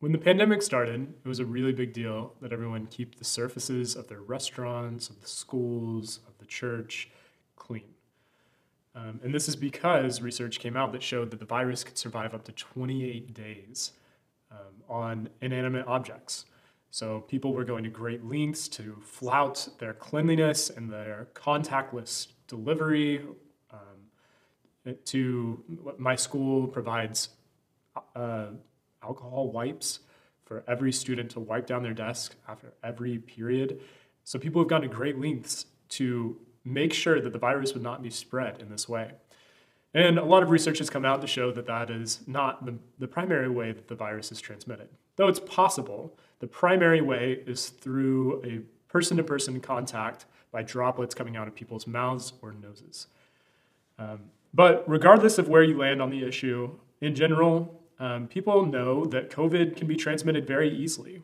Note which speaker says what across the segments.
Speaker 1: When the pandemic started, it was a really big deal that everyone keep the surfaces of their restaurants, of the schools, of the church clean. Um, and this is because research came out that showed that the virus could survive up to 28 days um, on inanimate objects. So people were going to great lengths to flout their cleanliness and their contactless delivery. Um, to my school provides uh, alcohol wipes for every student to wipe down their desk after every period. So people have gone to great lengths to make sure that the virus would not be spread in this way. And a lot of research has come out to show that that is not the, the primary way that the virus is transmitted. Though it's possible, the primary way is through a person to person contact by droplets coming out of people's mouths or noses. Um, but regardless of where you land on the issue, in general, um, people know that COVID can be transmitted very easily.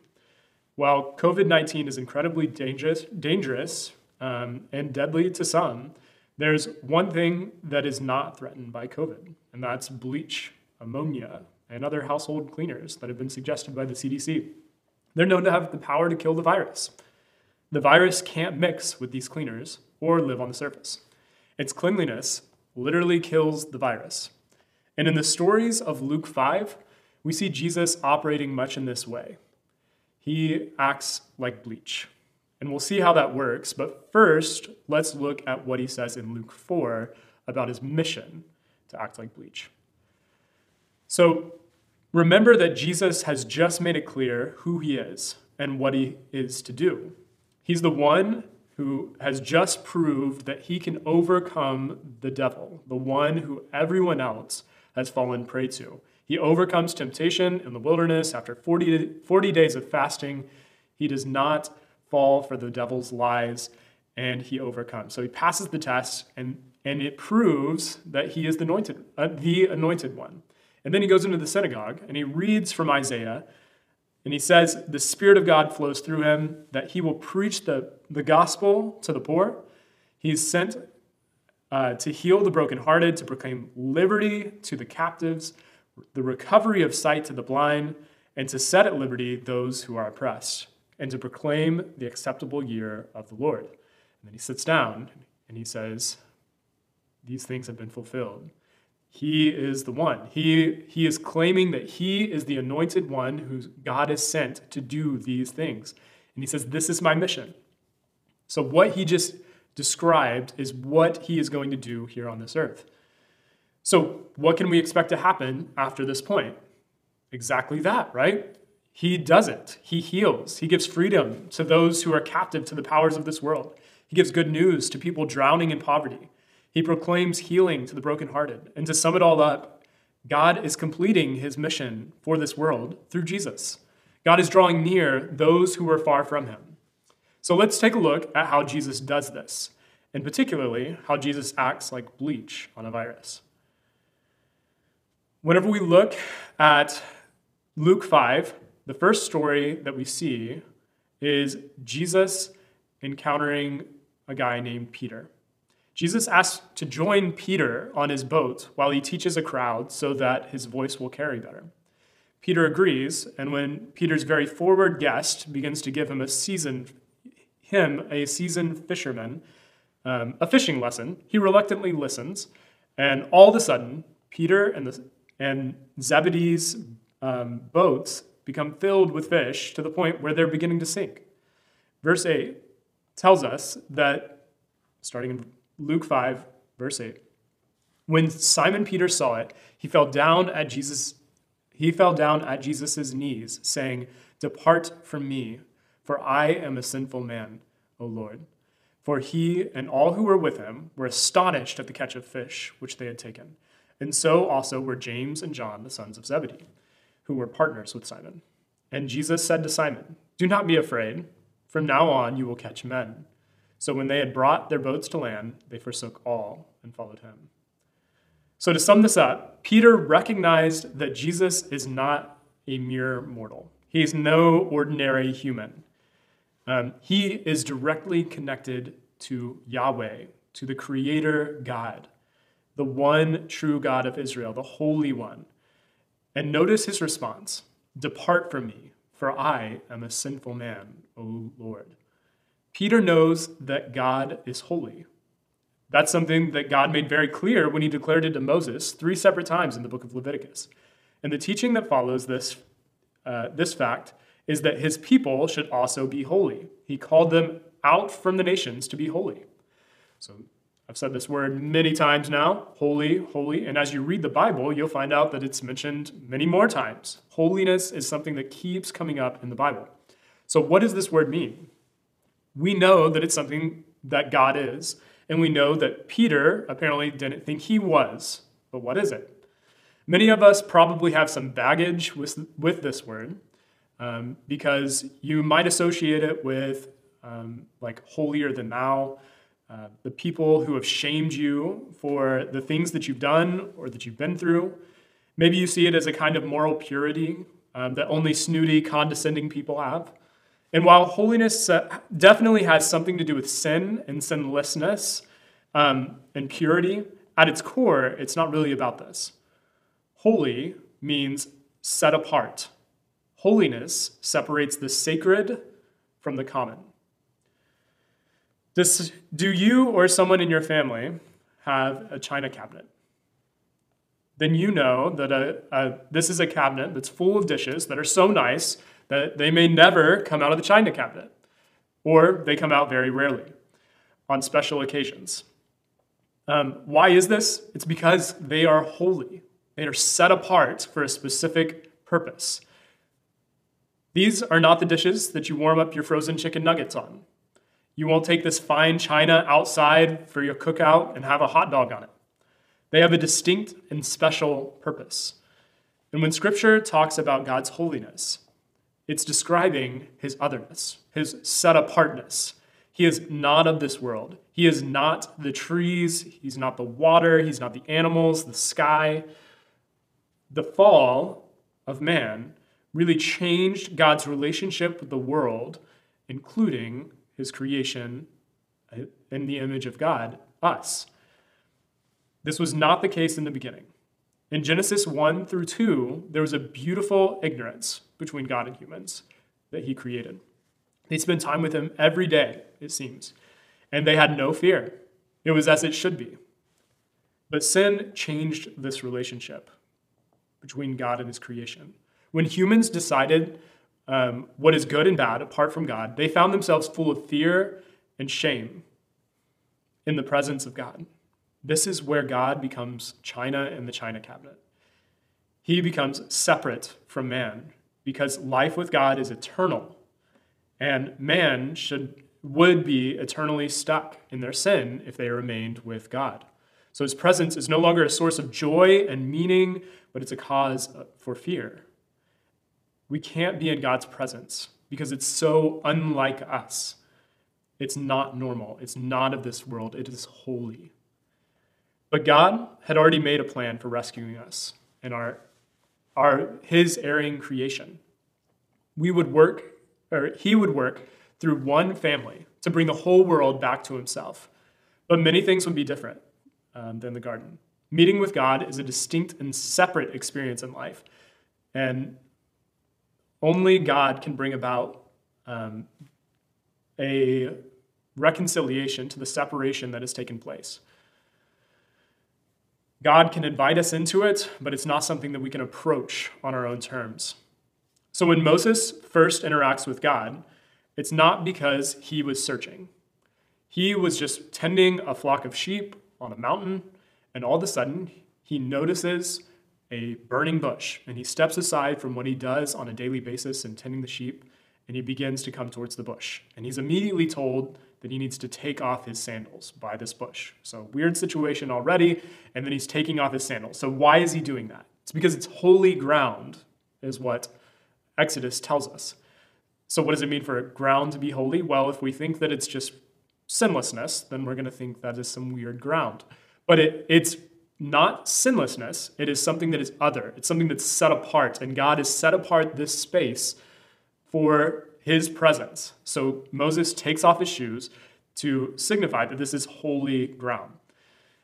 Speaker 1: While COVID 19 is incredibly dangerous, dangerous um, and deadly to some, there's one thing that is not threatened by COVID, and that's bleach, ammonia, and other household cleaners that have been suggested by the CDC. They're known to have the power to kill the virus. The virus can't mix with these cleaners or live on the surface. Its cleanliness literally kills the virus. And in the stories of Luke 5, we see Jesus operating much in this way. He acts like bleach. And we'll see how that works. But first, let's look at what he says in Luke 4 about his mission to act like bleach. So remember that Jesus has just made it clear who he is and what he is to do. He's the one who has just proved that he can overcome the devil, the one who everyone else has fallen prey to. He overcomes temptation in the wilderness after 40, 40 days of fasting. He does not fall for the devil's lies and he overcomes. So he passes the test and, and it proves that he is the anointed, uh, the anointed one. And then he goes into the synagogue and he reads from Isaiah and he says, The Spirit of God flows through him, that he will preach the, the gospel to the poor. He's sent uh, to heal the brokenhearted, to proclaim liberty to the captives, the recovery of sight to the blind, and to set at liberty those who are oppressed, and to proclaim the acceptable year of the Lord. And then he sits down and he says, These things have been fulfilled. He is the one. He, he is claiming that he is the anointed one who God has sent to do these things. And he says, This is my mission. So, what he just described is what he is going to do here on this earth. So, what can we expect to happen after this point? Exactly that, right? He does it. He heals. He gives freedom to those who are captive to the powers of this world. He gives good news to people drowning in poverty. He proclaims healing to the brokenhearted. And to sum it all up, God is completing his mission for this world through Jesus. God is drawing near those who are far from him. So let's take a look at how Jesus does this, and particularly how Jesus acts like bleach on a virus. Whenever we look at Luke 5, the first story that we see is Jesus encountering a guy named Peter. Jesus asks to join Peter on his boat while he teaches a crowd so that his voice will carry better. Peter agrees, and when Peter's very forward guest begins to give him a seasoned him, a seasoned fisherman, um, a fishing lesson. He reluctantly listens, and all of a sudden, Peter and, the, and Zebedee's um, boats become filled with fish to the point where they're beginning to sink. Verse 8 tells us that, starting in Luke 5, verse 8, when Simon Peter saw it, he fell down at Jesus. He fell down at Jesus' knees, saying, Depart from me, for I am a sinful man, O Lord. For he and all who were with him were astonished at the catch of fish which they had taken. And so also were James and John, the sons of Zebedee, who were partners with Simon. And Jesus said to Simon, Do not be afraid. From now on you will catch men. So when they had brought their boats to land, they forsook all and followed him. So to sum this up, Peter recognized that Jesus is not a mere mortal. He is no ordinary human. Um, he is directly connected to Yahweh, to the Creator God, the one true God of Israel, the Holy One. And notice his response. Depart from me, for I am a sinful man, O Lord. Peter knows that God is holy. That's something that God made very clear when he declared it to Moses three separate times in the book of Leviticus. And the teaching that follows this, uh, this fact is that his people should also be holy. He called them out from the nations to be holy. So I've said this word many times now holy, holy. And as you read the Bible, you'll find out that it's mentioned many more times. Holiness is something that keeps coming up in the Bible. So, what does this word mean? We know that it's something that God is, and we know that Peter apparently didn't think he was. But what is it? Many of us probably have some baggage with, with this word um, because you might associate it with um, like holier than thou uh, the people who have shamed you for the things that you've done or that you've been through. Maybe you see it as a kind of moral purity um, that only snooty, condescending people have. And while holiness uh, definitely has something to do with sin and sinlessness um, and purity, at its core, it's not really about this. Holy means set apart. Holiness separates the sacred from the common. Do you or someone in your family have a china cabinet? Then you know that a, a, this is a cabinet that's full of dishes that are so nice that they may never come out of the china cabinet, or they come out very rarely on special occasions. Um, why is this? It's because they are holy. They are set apart for a specific purpose. These are not the dishes that you warm up your frozen chicken nuggets on. You won't take this fine china outside for your cookout and have a hot dog on it. They have a distinct and special purpose. And when scripture talks about God's holiness, it's describing his otherness, his set apartness. He is not of this world. He is not the trees, he's not the water, he's not the animals, the sky. The fall of man really changed God's relationship with the world, including his creation uh, in the image of God, us. This was not the case in the beginning. In Genesis 1 through 2, there was a beautiful ignorance between God and humans that he created. They spent time with him every day, it seems, and they had no fear. It was as it should be. But sin changed this relationship between God and his creation. When humans decided um, what is good and bad apart from God, they found themselves full of fear and shame in the presence of God. This is where God becomes China in the China cabinet. He becomes separate from man because life with God is eternal, and man should would be eternally stuck in their sin if they remained with God. So his presence is no longer a source of joy and meaning, but it's a cause for fear. We can't be in God's presence because it's so unlike us. It's not normal. It's not of this world. It is holy. But God had already made a plan for rescuing us in our, our his erring creation. We would work, or he would work through one family to bring the whole world back to himself. But many things would be different um, than the garden. Meeting with God is a distinct and separate experience in life. And only God can bring about um, a reconciliation to the separation that has taken place. God can invite us into it, but it's not something that we can approach on our own terms. So when Moses first interacts with God, it's not because he was searching. He was just tending a flock of sheep on a mountain, and all of a sudden, he notices a burning bush, and he steps aside from what he does on a daily basis in tending the sheep, and he begins to come towards the bush. And he's immediately told that he needs to take off his sandals by this bush. So, weird situation already, and then he's taking off his sandals. So, why is he doing that? It's because it's holy ground, is what Exodus tells us. So, what does it mean for ground to be holy? Well, if we think that it's just sinlessness, then we're going to think that is some weird ground. But it, it's not sinlessness. It is something that is other. It's something that's set apart. And God has set apart this space for his presence. So Moses takes off his shoes to signify that this is holy ground.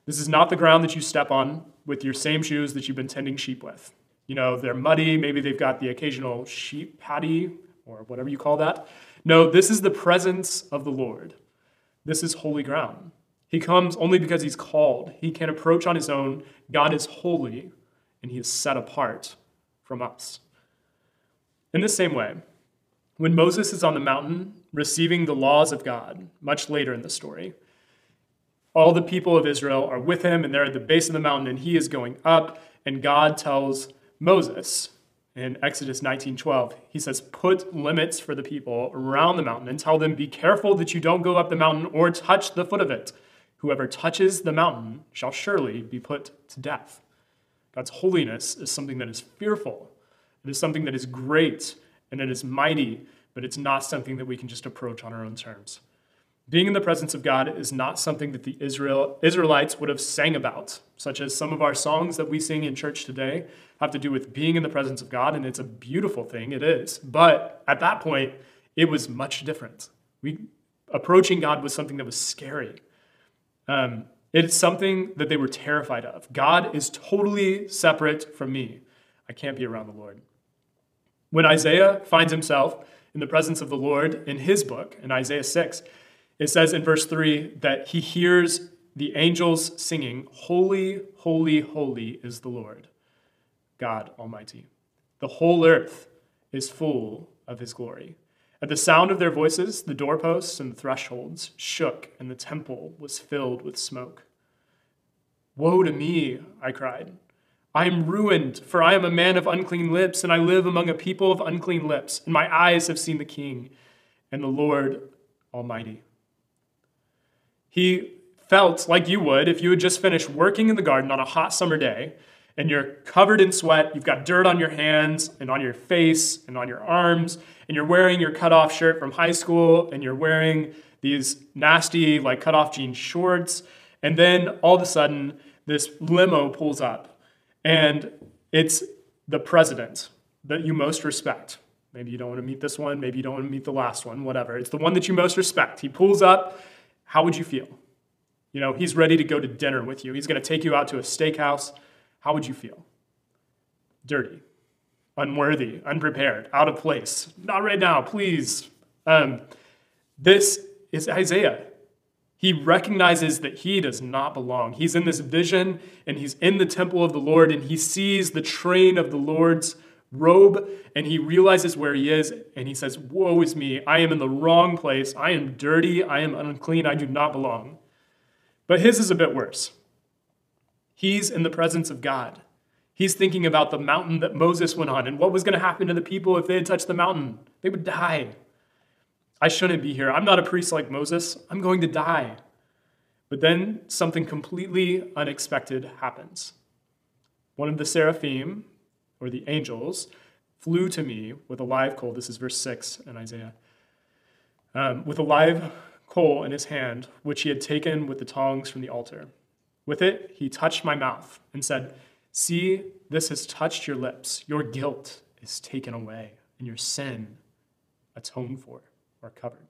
Speaker 1: This is not the ground that you step on with your same shoes that you've been tending sheep with. You know, they're muddy. Maybe they've got the occasional sheep patty or whatever you call that. No, this is the presence of the Lord. This is holy ground. He comes only because he's called. He can't approach on his own. God is holy, and he is set apart from us. In the same way, when Moses is on the mountain receiving the laws of God, much later in the story, all the people of Israel are with him, and they're at the base of the mountain, and he is going up, and God tells Moses in Exodus 19:12, he says, "Put limits for the people around the mountain and tell them, be careful that you don't go up the mountain or touch the foot of it. Whoever touches the mountain shall surely be put to death." God's holiness is something that is fearful. It is something that is great and it is mighty, but it's not something that we can just approach on our own terms. Being in the presence of God is not something that the Israel, Israelites would have sang about, such as some of our songs that we sing in church today have to do with being in the presence of God, and it's a beautiful thing, it is. But at that point, it was much different. We, approaching God was something that was scary. Um, it's something that they were terrified of. God is totally separate from me. I can't be around the Lord. When Isaiah finds himself in the presence of the Lord in his book, in Isaiah 6, it says in verse 3 that he hears the angels singing, Holy, holy, holy is the Lord, God Almighty. The whole earth is full of his glory. At the sound of their voices, the doorposts and thresholds shook, and the temple was filled with smoke. Woe to me, I cried. I am ruined, for I am a man of unclean lips, and I live among a people of unclean lips, and my eyes have seen the King and the Lord Almighty. He felt like you would if you had just finished working in the garden on a hot summer day and you're covered in sweat, you've got dirt on your hands and on your face and on your arms, and you're wearing your cutoff shirt from high school and you're wearing these nasty, like cutoff jean shorts, and then all of a sudden, this limo pulls up and it's the president that you most respect. Maybe you don't want to meet this one, maybe you don't want to meet the last one, whatever. It's the one that you most respect. He pulls up how would you feel? You know, he's ready to go to dinner with you. He's going to take you out to a steakhouse. How would you feel? Dirty, unworthy, unprepared, out of place. Not right now, please. Um, this is Isaiah. He recognizes that he does not belong. He's in this vision and he's in the temple of the Lord and he sees the train of the Lord's robe and he realizes where he is and he says, Woe is me. I am in the wrong place. I am dirty. I am unclean. I do not belong. But his is a bit worse. He's in the presence of God. He's thinking about the mountain that Moses went on and what was going to happen to the people if they had touched the mountain. They would die. I shouldn't be here. I'm not a priest like Moses. I'm going to die. But then something completely unexpected happens. One of the seraphim, or the angels, flew to me with a live coal. This is verse 6 in Isaiah. Um, with a live coal in his hand, which he had taken with the tongs from the altar. With it, he touched my mouth and said, See, this has touched your lips. Your guilt is taken away, and your sin atoned for or covered.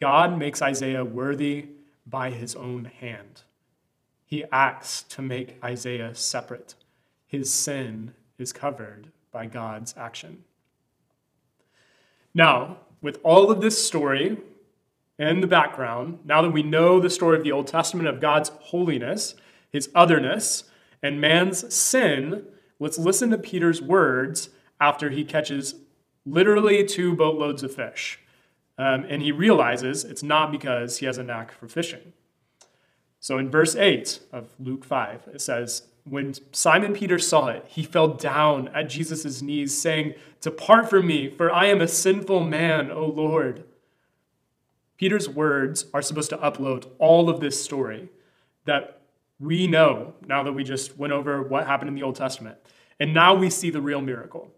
Speaker 1: God makes Isaiah worthy by his own hand. He acts to make Isaiah separate. His sin is covered by God's action. Now, with all of this story and the background, now that we know the story of the Old Testament of God's holiness, his otherness, and man's sin, let's listen to Peter's words after he catches literally two boatloads of fish. Um, and he realizes it's not because he has a knack for fishing. So in verse 8 of Luke 5, it says, when Simon Peter saw it, he fell down at Jesus' knees, saying, Depart from me, for I am a sinful man, O Lord. Peter's words are supposed to upload all of this story that we know now that we just went over what happened in the Old Testament. And now we see the real miracle.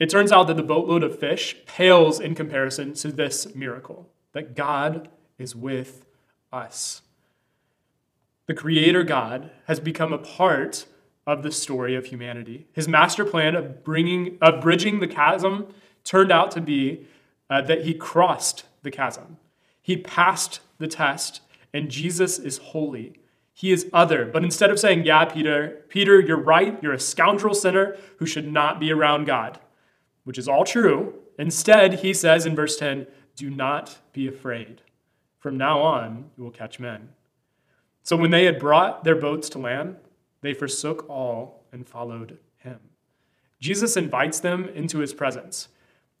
Speaker 1: It turns out that the boatload of fish pales in comparison to this miracle that God is with us the Creator God, has become a part of the story of humanity. His master plan of bringing, of bridging the chasm turned out to be uh, that he crossed the chasm. He passed the test, and Jesus is holy. He is other. But instead of saying, Yeah, Peter, Peter, you're right, you're a scoundrel sinner who should not be around God, which is all true, instead, he says in verse 10, Do not be afraid. From now on, you will catch men. So when they had brought their boats to land, they forsook all and followed him. Jesus invites them into his presence.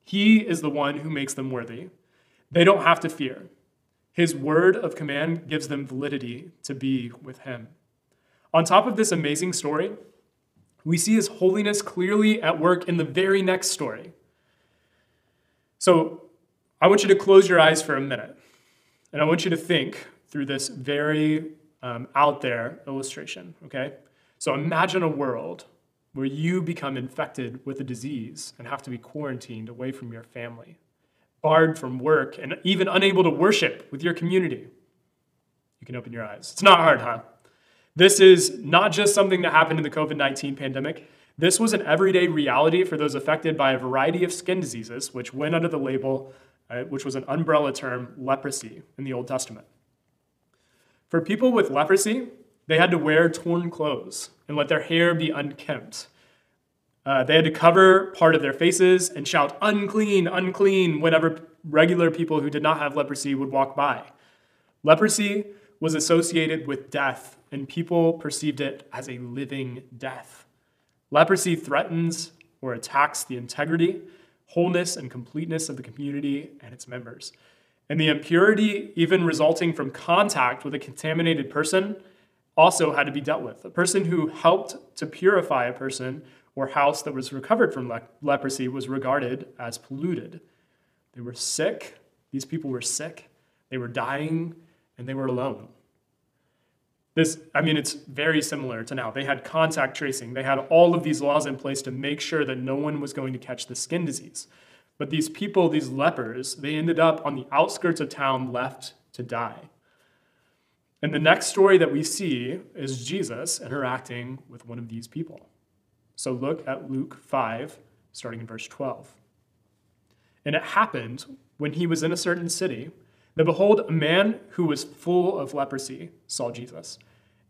Speaker 1: He is the one who makes them worthy. They don't have to fear. His word of command gives them validity to be with him. On top of this amazing story, we see his holiness clearly at work in the very next story. So I want you to close your eyes for a minute, and I want you to think through this very um, out there illustration, okay? So imagine a world where you become infected with a disease and have to be quarantined away from your family barred from work, and even unable to worship with your community. You can open your eyes. It's not hard, huh? This is not just something that happened in the COVID 19 pandemic. This was an everyday reality for those affected by a variety of skin diseases, which went under the label, uh, which was an umbrella term, leprosy in the Old Testament. For people with leprosy, they had to wear torn clothes and let their hair be unkempt. Uh, they had to cover part of their faces and shout, unclean, unclean, whenever regular people who did not have leprosy would walk by. Leprosy was associated with death, and people perceived it as a living death. Leprosy threatens or attacks the integrity, wholeness, and completeness of the community and its members. And the impurity, even resulting from contact with a contaminated person, also had to be dealt with. A person who helped to purify a person or house that was recovered from le- leprosy was regarded as polluted. They were sick. These people were sick. They were dying, and they were alone. This, I mean, it's very similar to now. They had contact tracing. They had all of these laws in place to make sure that no one was going to catch the skin disease. But these people, these lepers, they ended up on the outskirts of town left to die. And the next story that we see is Jesus interacting with one of these people. So look at Luke 5, starting in verse 12. And it happened when he was in a certain city that behold, a man who was full of leprosy saw Jesus,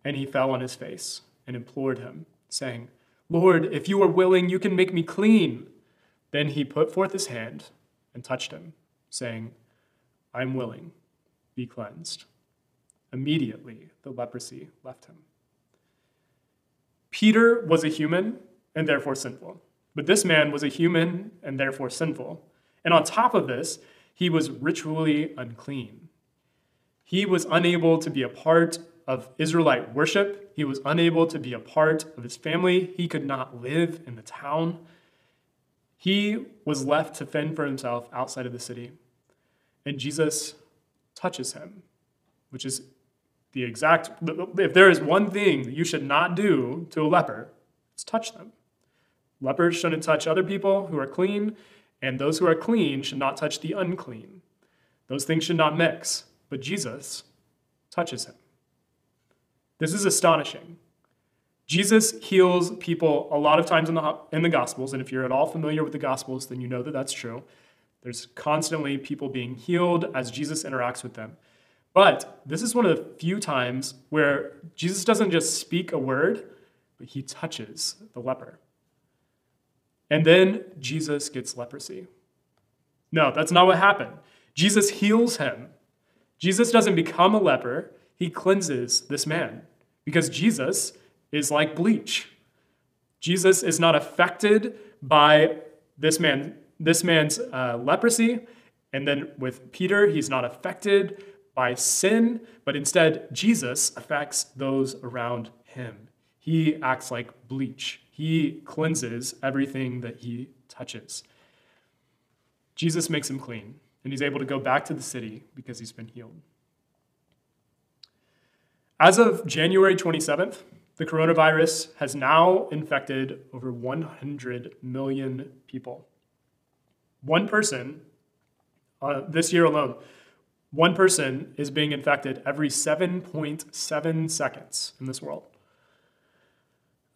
Speaker 1: and he fell on his face and implored him, saying, Lord, if you are willing, you can make me clean. Then he put forth his hand and touched him, saying, I am willing, be cleansed. Immediately the leprosy left him. Peter was a human and therefore sinful. But this man was a human and therefore sinful. And on top of this, he was ritually unclean. He was unable to be a part of Israelite worship. He was unable to be a part of his family. He could not live in the town. He was left to fend for himself outside of the city. And Jesus touches him, which is the exact, if there is one thing you should not do to a leper, it's touch them. Lepers shouldn't touch other people who are clean, and those who are clean should not touch the unclean. Those things should not mix, but Jesus touches him. This is astonishing. Jesus heals people a lot of times in the, in the Gospels, and if you're at all familiar with the Gospels, then you know that that's true. There's constantly people being healed as Jesus interacts with them. But this is one of the few times where Jesus doesn't just speak a word, but he touches the leper. And then Jesus gets leprosy. No, that's not what happened. Jesus heals him. Jesus doesn't become a leper, he cleanses this man because Jesus is like bleach. Jesus is not affected by this man this man's uh, leprosy and then with Peter he's not affected by sin but instead Jesus affects those around him. He acts like bleach. He cleanses everything that he touches. Jesus makes him clean, and he's able to go back to the city because he's been healed. As of January 27th, the coronavirus has now infected over 100 million people. One person, uh, this year alone, one person is being infected every 7.7 seconds in this world,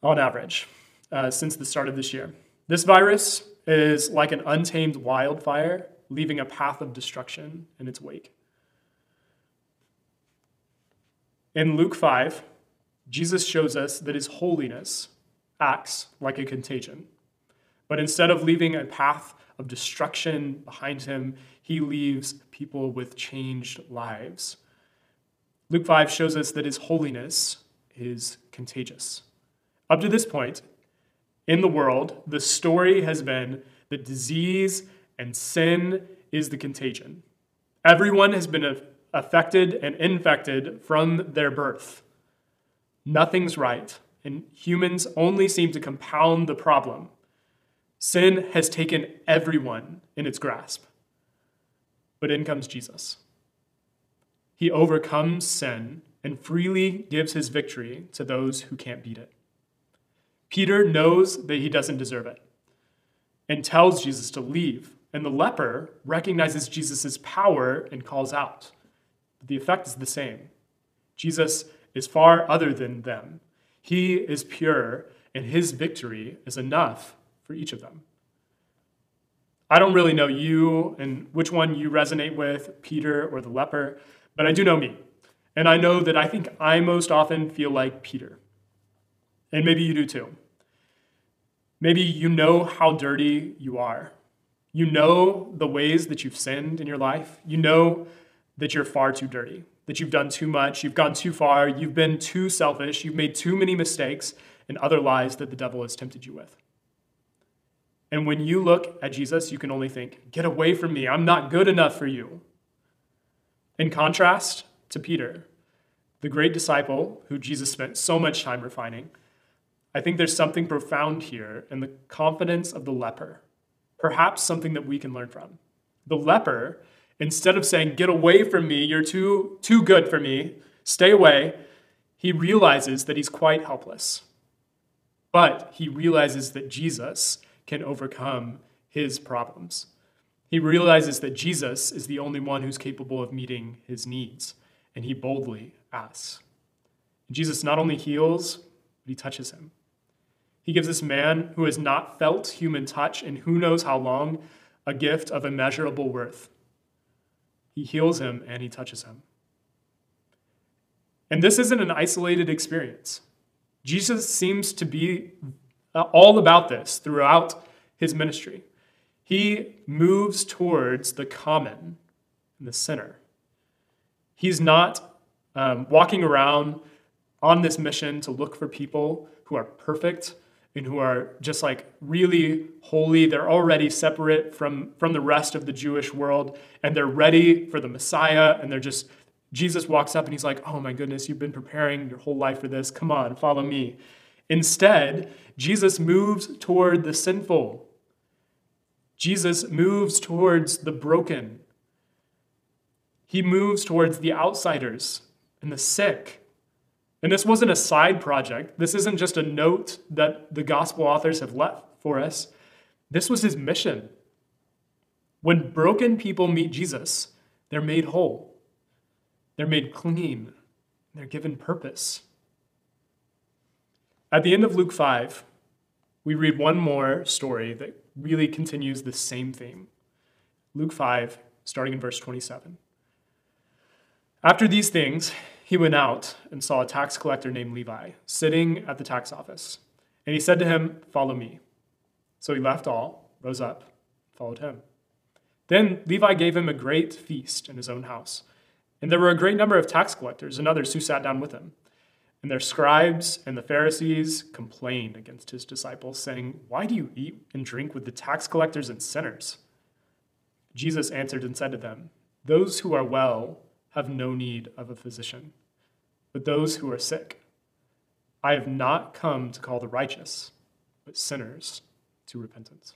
Speaker 1: on average uh, since the start of this year. This virus is like an untamed wildfire, leaving a path of destruction in its wake. In Luke 5, Jesus shows us that his holiness acts like a contagion. But instead of leaving a path of destruction behind him, he leaves people with changed lives. Luke 5 shows us that his holiness is contagious. Up to this point, in the world, the story has been that disease and sin is the contagion. Everyone has been affected and infected from their birth. Nothing's right, and humans only seem to compound the problem. Sin has taken everyone in its grasp. But in comes Jesus. He overcomes sin and freely gives his victory to those who can't beat it. Peter knows that he doesn't deserve it and tells Jesus to leave. And the leper recognizes Jesus' power and calls out. But the effect is the same. Jesus is far other than them. He is pure, and his victory is enough for each of them. I don't really know you and which one you resonate with, Peter or the leper, but I do know me. And I know that I think I most often feel like Peter. And maybe you do too. Maybe you know how dirty you are. You know the ways that you've sinned in your life. You know that you're far too dirty, that you've done too much, you've gone too far, you've been too selfish, you've made too many mistakes and other lies that the devil has tempted you with. And when you look at Jesus, you can only think, Get away from me, I'm not good enough for you. In contrast, to Peter, the great disciple who Jesus spent so much time refining, I think there's something profound here in the confidence of the leper, perhaps something that we can learn from. The leper, instead of saying, Get away from me, you're too, too good for me, stay away, he realizes that he's quite helpless. But he realizes that Jesus can overcome his problems. He realizes that Jesus is the only one who's capable of meeting his needs and he boldly asks. Jesus not only heals, but he touches him. He gives this man who has not felt human touch in who knows how long a gift of immeasurable worth. He heals him and he touches him. And this isn't an isolated experience. Jesus seems to be all about this throughout his ministry. He moves towards the common and the sinner. He's not um, walking around on this mission to look for people who are perfect and who are just like really holy. They're already separate from, from the rest of the Jewish world and they're ready for the Messiah. And they're just, Jesus walks up and he's like, Oh my goodness, you've been preparing your whole life for this. Come on, follow me. Instead, Jesus moves toward the sinful. Jesus moves towards the broken he moves towards the outsiders and the sick. And this wasn't a side project. This isn't just a note that the gospel authors have left for us. This was his mission. When broken people meet Jesus, they're made whole, they're made clean, they're given purpose. At the end of Luke 5, we read one more story that really continues the same theme. Luke 5, starting in verse 27. After these things, he went out and saw a tax collector named Levi sitting at the tax office. And he said to him, Follow me. So he left all, rose up, followed him. Then Levi gave him a great feast in his own house. And there were a great number of tax collectors and others who sat down with him. And their scribes and the Pharisees complained against his disciples, saying, Why do you eat and drink with the tax collectors and sinners? Jesus answered and said to them, Those who are well have no need of a physician, but those who are sick. I have not come to call the righteous, but sinners to repentance.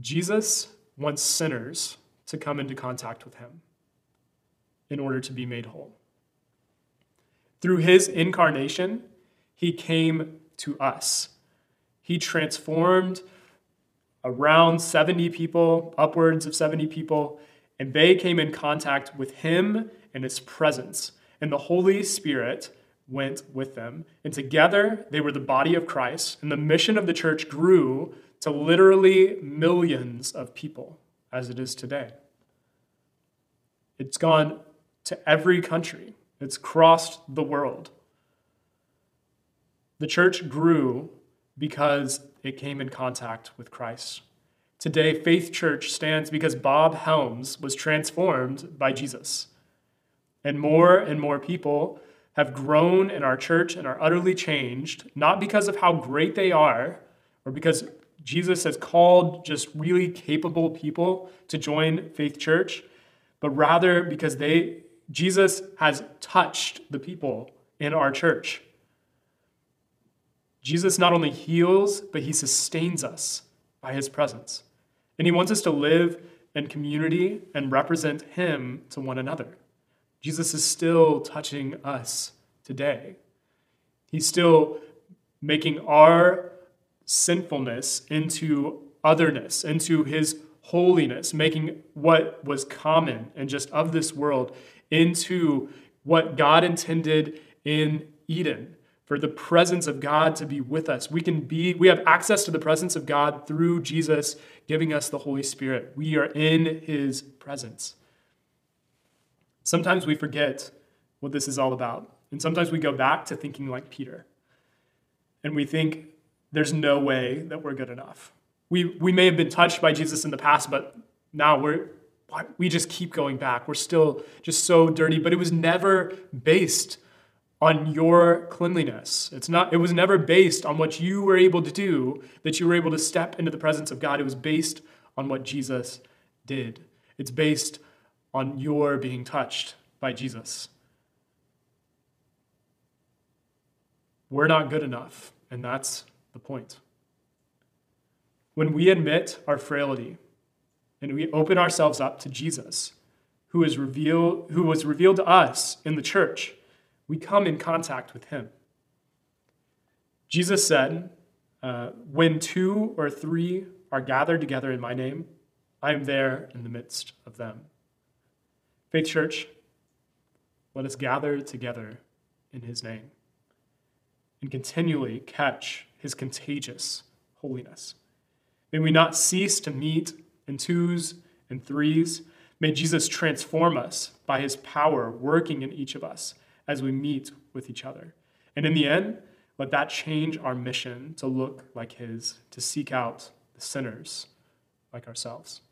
Speaker 1: Jesus wants sinners to come into contact with him in order to be made whole. Through his incarnation, he came to us. He transformed around 70 people, upwards of 70 people, and they came in contact with him and his presence. And the Holy Spirit went with them. And together they were the body of Christ. And the mission of the church grew to literally millions of people as it is today. It's gone to every country it's crossed the world. The church grew because it came in contact with Christ. Today, Faith Church stands because Bob Helms was transformed by Jesus. And more and more people have grown in our church and are utterly changed, not because of how great they are or because Jesus has called just really capable people to join Faith Church, but rather because they Jesus has touched the people in our church. Jesus not only heals, but he sustains us by his presence. And he wants us to live in community and represent him to one another. Jesus is still touching us today. He's still making our sinfulness into otherness, into his holiness, making what was common and just of this world into what God intended in Eden for the presence of God to be with us. We can be we have access to the presence of God through Jesus giving us the Holy Spirit. We are in his presence. Sometimes we forget what this is all about. And sometimes we go back to thinking like Peter. And we think there's no way that we're good enough. We, we may have been touched by Jesus in the past, but now we're, we just keep going back. We're still just so dirty, but it was never based on your cleanliness. It's not, it was never based on what you were able to do, that you were able to step into the presence of God. It was based on what Jesus did. It's based on your being touched by Jesus. We're not good enough, and that's the point. When we admit our frailty and we open ourselves up to Jesus, who is revealed, who was revealed to us in the church, we come in contact with him. Jesus said, uh, When two or three are gathered together in my name, I am there in the midst of them. Faith Church, let us gather together in his name and continually catch his contagious holiness. May we not cease to meet in twos and threes. May Jesus transform us by his power working in each of us as we meet with each other. And in the end, let that change our mission to look like his, to seek out the sinners like ourselves.